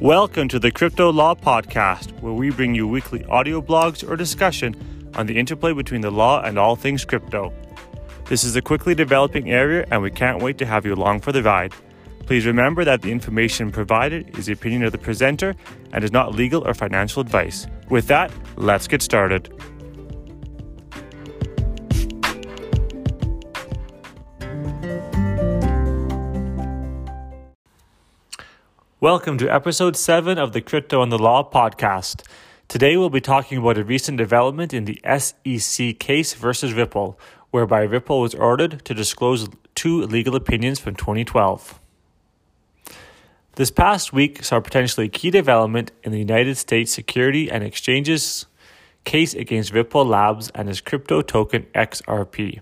Welcome to the Crypto Law Podcast, where we bring you weekly audio blogs or discussion on the interplay between the law and all things crypto. This is a quickly developing area, and we can't wait to have you along for the ride. Please remember that the information provided is the opinion of the presenter and is not legal or financial advice. With that, let's get started. Welcome to episode 7 of the Crypto and the Law podcast. Today we'll be talking about a recent development in the SEC case versus Ripple, whereby Ripple was ordered to disclose two legal opinions from 2012. This past week saw potentially a key development in the United States Security and Exchanges case against Ripple Labs and its crypto token XRP.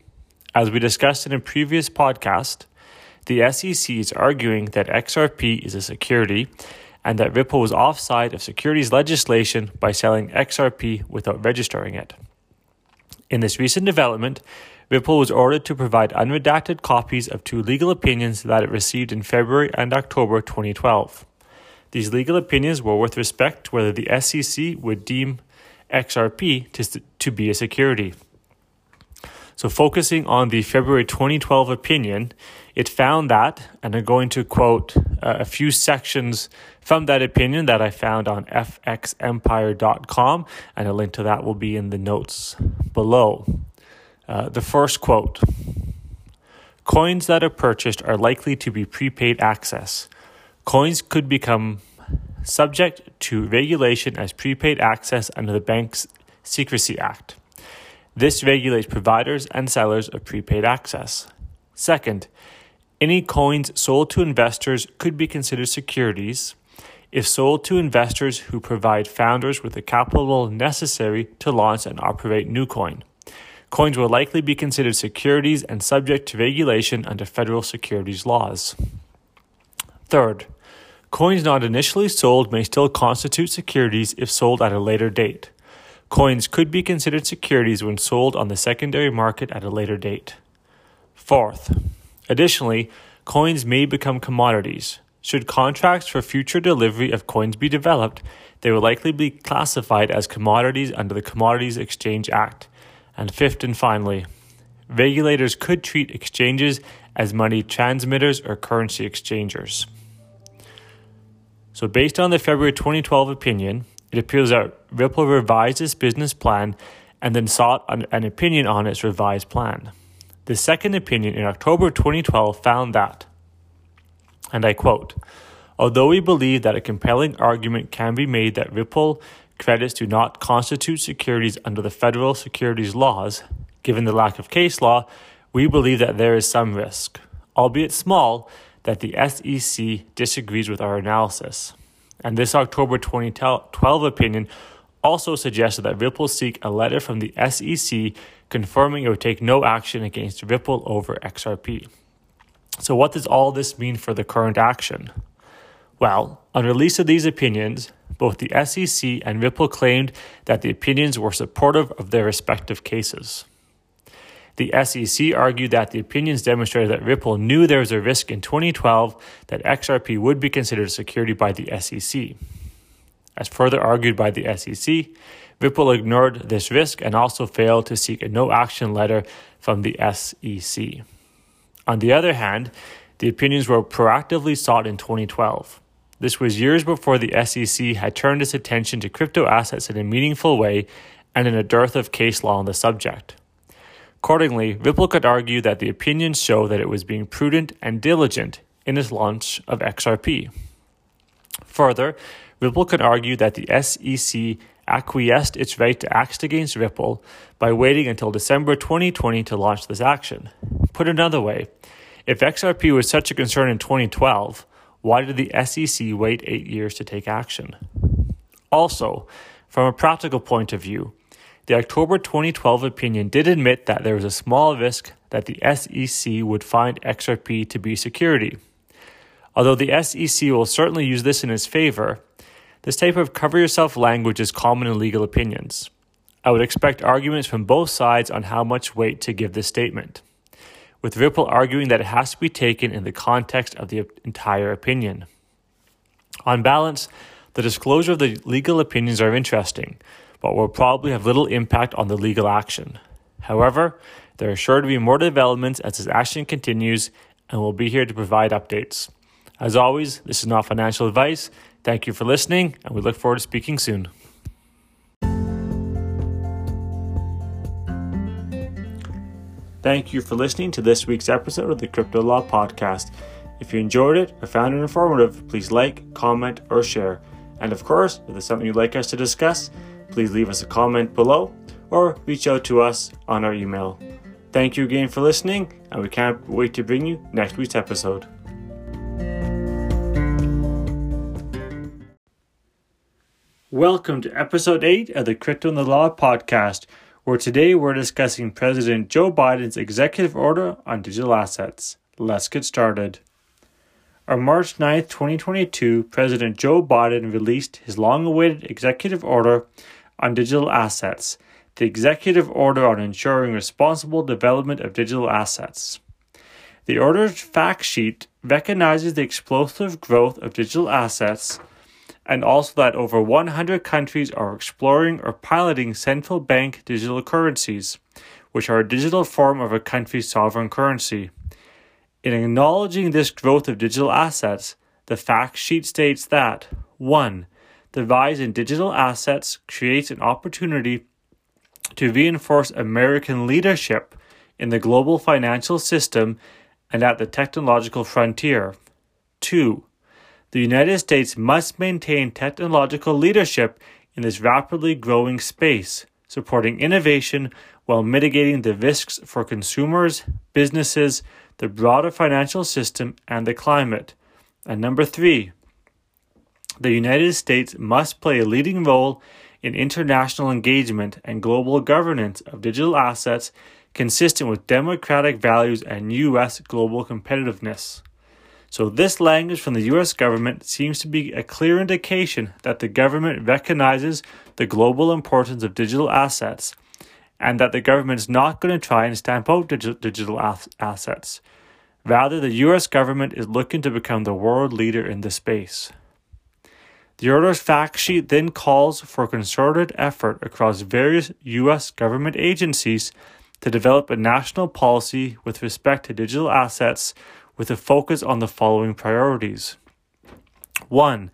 As we discussed in a previous podcast, the SEC is arguing that XRP is a security and that Ripple was offside of securities legislation by selling XRP without registering it. In this recent development, Ripple was ordered to provide unredacted copies of two legal opinions that it received in February and October 2012. These legal opinions were with respect to whether the SEC would deem XRP to, to be a security. So, focusing on the February 2012 opinion, it found that, and I'm going to quote uh, a few sections from that opinion that I found on fxempire.com, and a link to that will be in the notes below. Uh, the first quote Coins that are purchased are likely to be prepaid access. Coins could become subject to regulation as prepaid access under the Bank's Secrecy Act. This regulates providers and sellers of prepaid access. Second, any coins sold to investors could be considered securities if sold to investors who provide founders with the capital necessary to launch and operate new coin. Coins will likely be considered securities and subject to regulation under federal securities laws. Third, coins not initially sold may still constitute securities if sold at a later date. Coins could be considered securities when sold on the secondary market at a later date. Fourth, Additionally, coins may become commodities. Should contracts for future delivery of coins be developed, they will likely be classified as commodities under the Commodities Exchange Act. And fifth and finally, regulators could treat exchanges as money transmitters or currency exchangers. So, based on the February 2012 opinion, it appears that Ripple revised its business plan and then sought an opinion on its revised plan. The second opinion in October 2012 found that, and I quote, Although we believe that a compelling argument can be made that Ripple credits do not constitute securities under the federal securities laws, given the lack of case law, we believe that there is some risk, albeit small, that the SEC disagrees with our analysis. And this October 2012 opinion also suggested that Ripple seek a letter from the SEC confirming it would take no action against Ripple over XRP. So, what does all this mean for the current action? Well, on release of these opinions, both the SEC and Ripple claimed that the opinions were supportive of their respective cases. The SEC argued that the opinions demonstrated that Ripple knew there was a risk in 2012 that XRP would be considered a security by the SEC. As further argued by the SEC, Ripple ignored this risk and also failed to seek a no action letter from the SEC. On the other hand, the opinions were proactively sought in 2012. This was years before the SEC had turned its attention to crypto assets in a meaningful way and in a dearth of case law on the subject. Accordingly, Ripple could argue that the opinions show that it was being prudent and diligent in its launch of XRP. Further, Ripple could argue that the SEC acquiesced its right to act against Ripple by waiting until December 2020 to launch this action. Put another way, if XRP was such a concern in 2012, why did the SEC wait eight years to take action? Also, from a practical point of view, the October 2012 opinion did admit that there was a small risk that the SEC would find XRP to be security. Although the SEC will certainly use this in its favor, this type of cover yourself language is common in legal opinions. I would expect arguments from both sides on how much weight to give this statement, with Ripple arguing that it has to be taken in the context of the entire opinion. On balance, the disclosure of the legal opinions are interesting, but will probably have little impact on the legal action. However, there are sure to be more developments as this action continues, and we'll be here to provide updates. As always, this is not financial advice. Thank you for listening, and we look forward to speaking soon. Thank you for listening to this week's episode of the Crypto Law Podcast. If you enjoyed it or found it informative, please like, comment, or share. And of course, if there's something you'd like us to discuss, please leave us a comment below or reach out to us on our email. Thank you again for listening, and we can't wait to bring you next week's episode. Welcome to episode 8 of the Crypto and the Law podcast, where today we're discussing President Joe Biden's executive order on digital assets. Let's get started. On March 9, 2022, President Joe Biden released his long awaited executive order on digital assets the Executive Order on Ensuring Responsible Development of Digital Assets. The order's fact sheet recognizes the explosive growth of digital assets and also that over 100 countries are exploring or piloting central bank digital currencies, which are a digital form of a country's sovereign currency. In acknowledging this growth of digital assets, the fact sheet states that 1. The rise in digital assets creates an opportunity to reinforce American leadership in the global financial system and at the technological frontier. 2. The United States must maintain technological leadership in this rapidly growing space, supporting innovation while mitigating the risks for consumers, businesses, the broader financial system, and the climate. And number three, the United States must play a leading role in international engagement and global governance of digital assets consistent with democratic values and U.S. global competitiveness. So, this language from the U.S. government seems to be a clear indication that the government recognizes the global importance of digital assets and that the government is not going to try and stamp out digi- digital assets. Rather, the U.S. government is looking to become the world leader in this space. The order's fact sheet then calls for concerted effort across various U.S. government agencies to develop a national policy with respect to digital assets with a focus on the following priorities 1.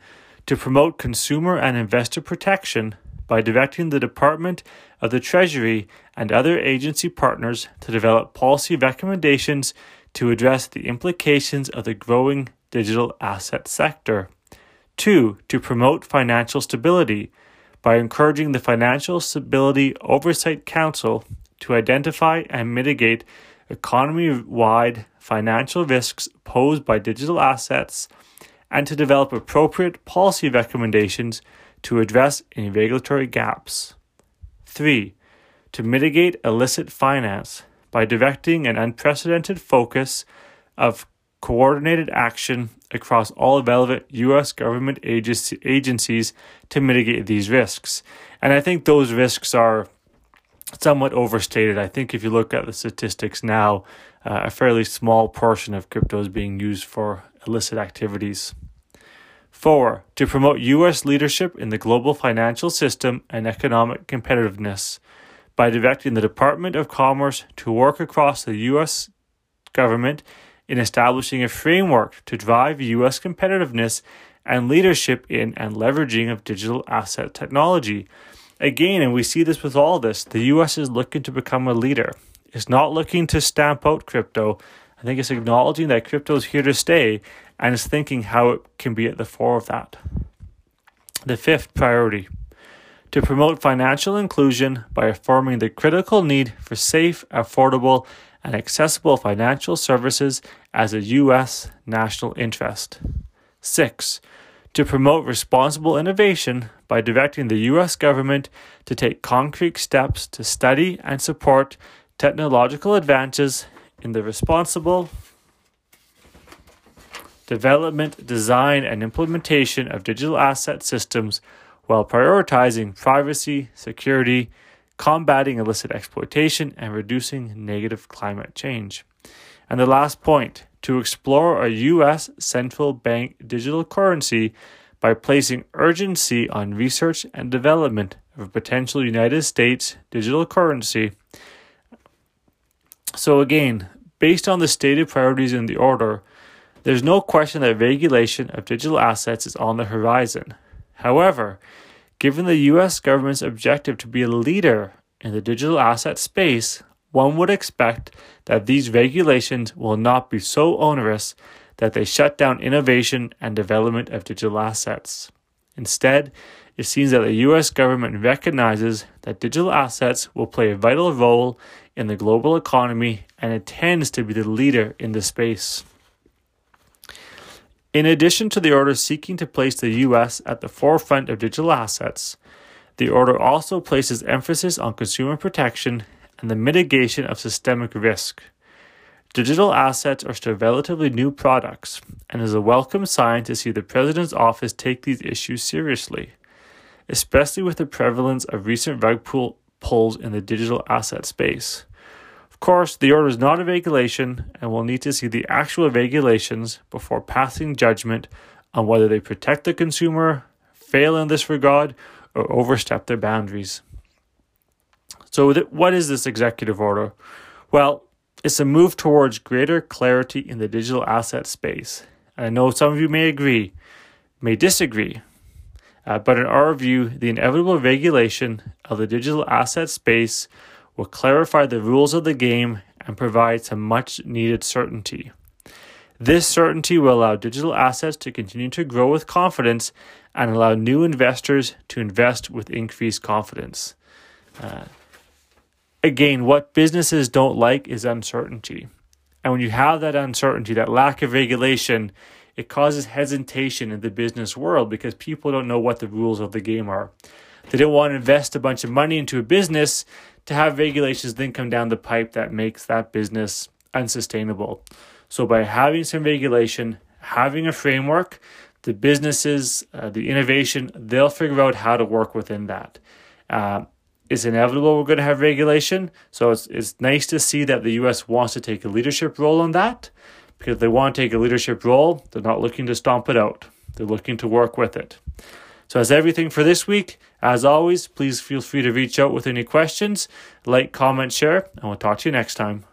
To promote consumer and investor protection by directing the Department of the Treasury and other agency partners to develop policy recommendations to address the implications of the growing digital asset sector. Two, to promote financial stability by encouraging the Financial Stability Oversight Council to identify and mitigate economy wide financial risks posed by digital assets and to develop appropriate policy recommendations to address any regulatory gaps. 3. To mitigate illicit finance by directing an unprecedented focus of coordinated action across all relevant U.S. government agencies to mitigate these risks. And I think those risks are somewhat overstated. I think if you look at the statistics now, uh, a fairly small portion of crypto is being used for illicit activities. Four, to promote U.S. leadership in the global financial system and economic competitiveness by directing the Department of Commerce to work across the U.S. government in establishing a framework to drive U.S. competitiveness and leadership in and leveraging of digital asset technology. Again, and we see this with all this, the U.S. is looking to become a leader. It's not looking to stamp out crypto. I think it's acknowledging that crypto is here to stay and it's thinking how it can be at the fore of that. The fifth priority to promote financial inclusion by affirming the critical need for safe, affordable, and accessible financial services as a U.S. national interest. 6. To promote responsible innovation by directing the U.S. government to take concrete steps to study and support technological advances in the responsible development, design, and implementation of digital asset systems while prioritizing privacy, security, combating illicit exploitation, and reducing negative climate change. And the last point to explore a U.S. central bank digital currency by placing urgency on research and development of a potential United States digital currency. So, again, based on the stated priorities in the order, there's no question that regulation of digital assets is on the horizon. However, given the US government's objective to be a leader in the digital asset space, one would expect that these regulations will not be so onerous that they shut down innovation and development of digital assets. Instead, it seems that the US government recognizes that digital assets will play a vital role in the global economy and intends to be the leader in the space. In addition to the order seeking to place the US at the forefront of digital assets, the order also places emphasis on consumer protection and the mitigation of systemic risk. Digital assets are still relatively new products, and it is a welcome sign to see the President's office take these issues seriously, especially with the prevalence of recent rug pull- pulls in the digital asset space. Of course, the order is not a regulation, and we'll need to see the actual regulations before passing judgment on whether they protect the consumer, fail in this regard, or overstep their boundaries. So, what is this executive order? Well, it's a move towards greater clarity in the digital asset space. I know some of you may agree, may disagree, uh, but in our view, the inevitable regulation of the digital asset space will clarify the rules of the game and provide some much needed certainty. This certainty will allow digital assets to continue to grow with confidence and allow new investors to invest with increased confidence. Uh, again, what businesses don't like is uncertainty. And when you have that uncertainty, that lack of regulation, it causes hesitation in the business world because people don't know what the rules of the game are. They don't want to invest a bunch of money into a business to have regulations then come down the pipe that makes that business unsustainable. So, by having some regulation, having a framework, the businesses, uh, the innovation, they'll figure out how to work within that. Uh, it's inevitable we're going to have regulation. So it's, it's nice to see that the US wants to take a leadership role on that because they want to take a leadership role. They're not looking to stomp it out, they're looking to work with it. So that's everything for this week. As always, please feel free to reach out with any questions, like, comment, share, and we'll talk to you next time.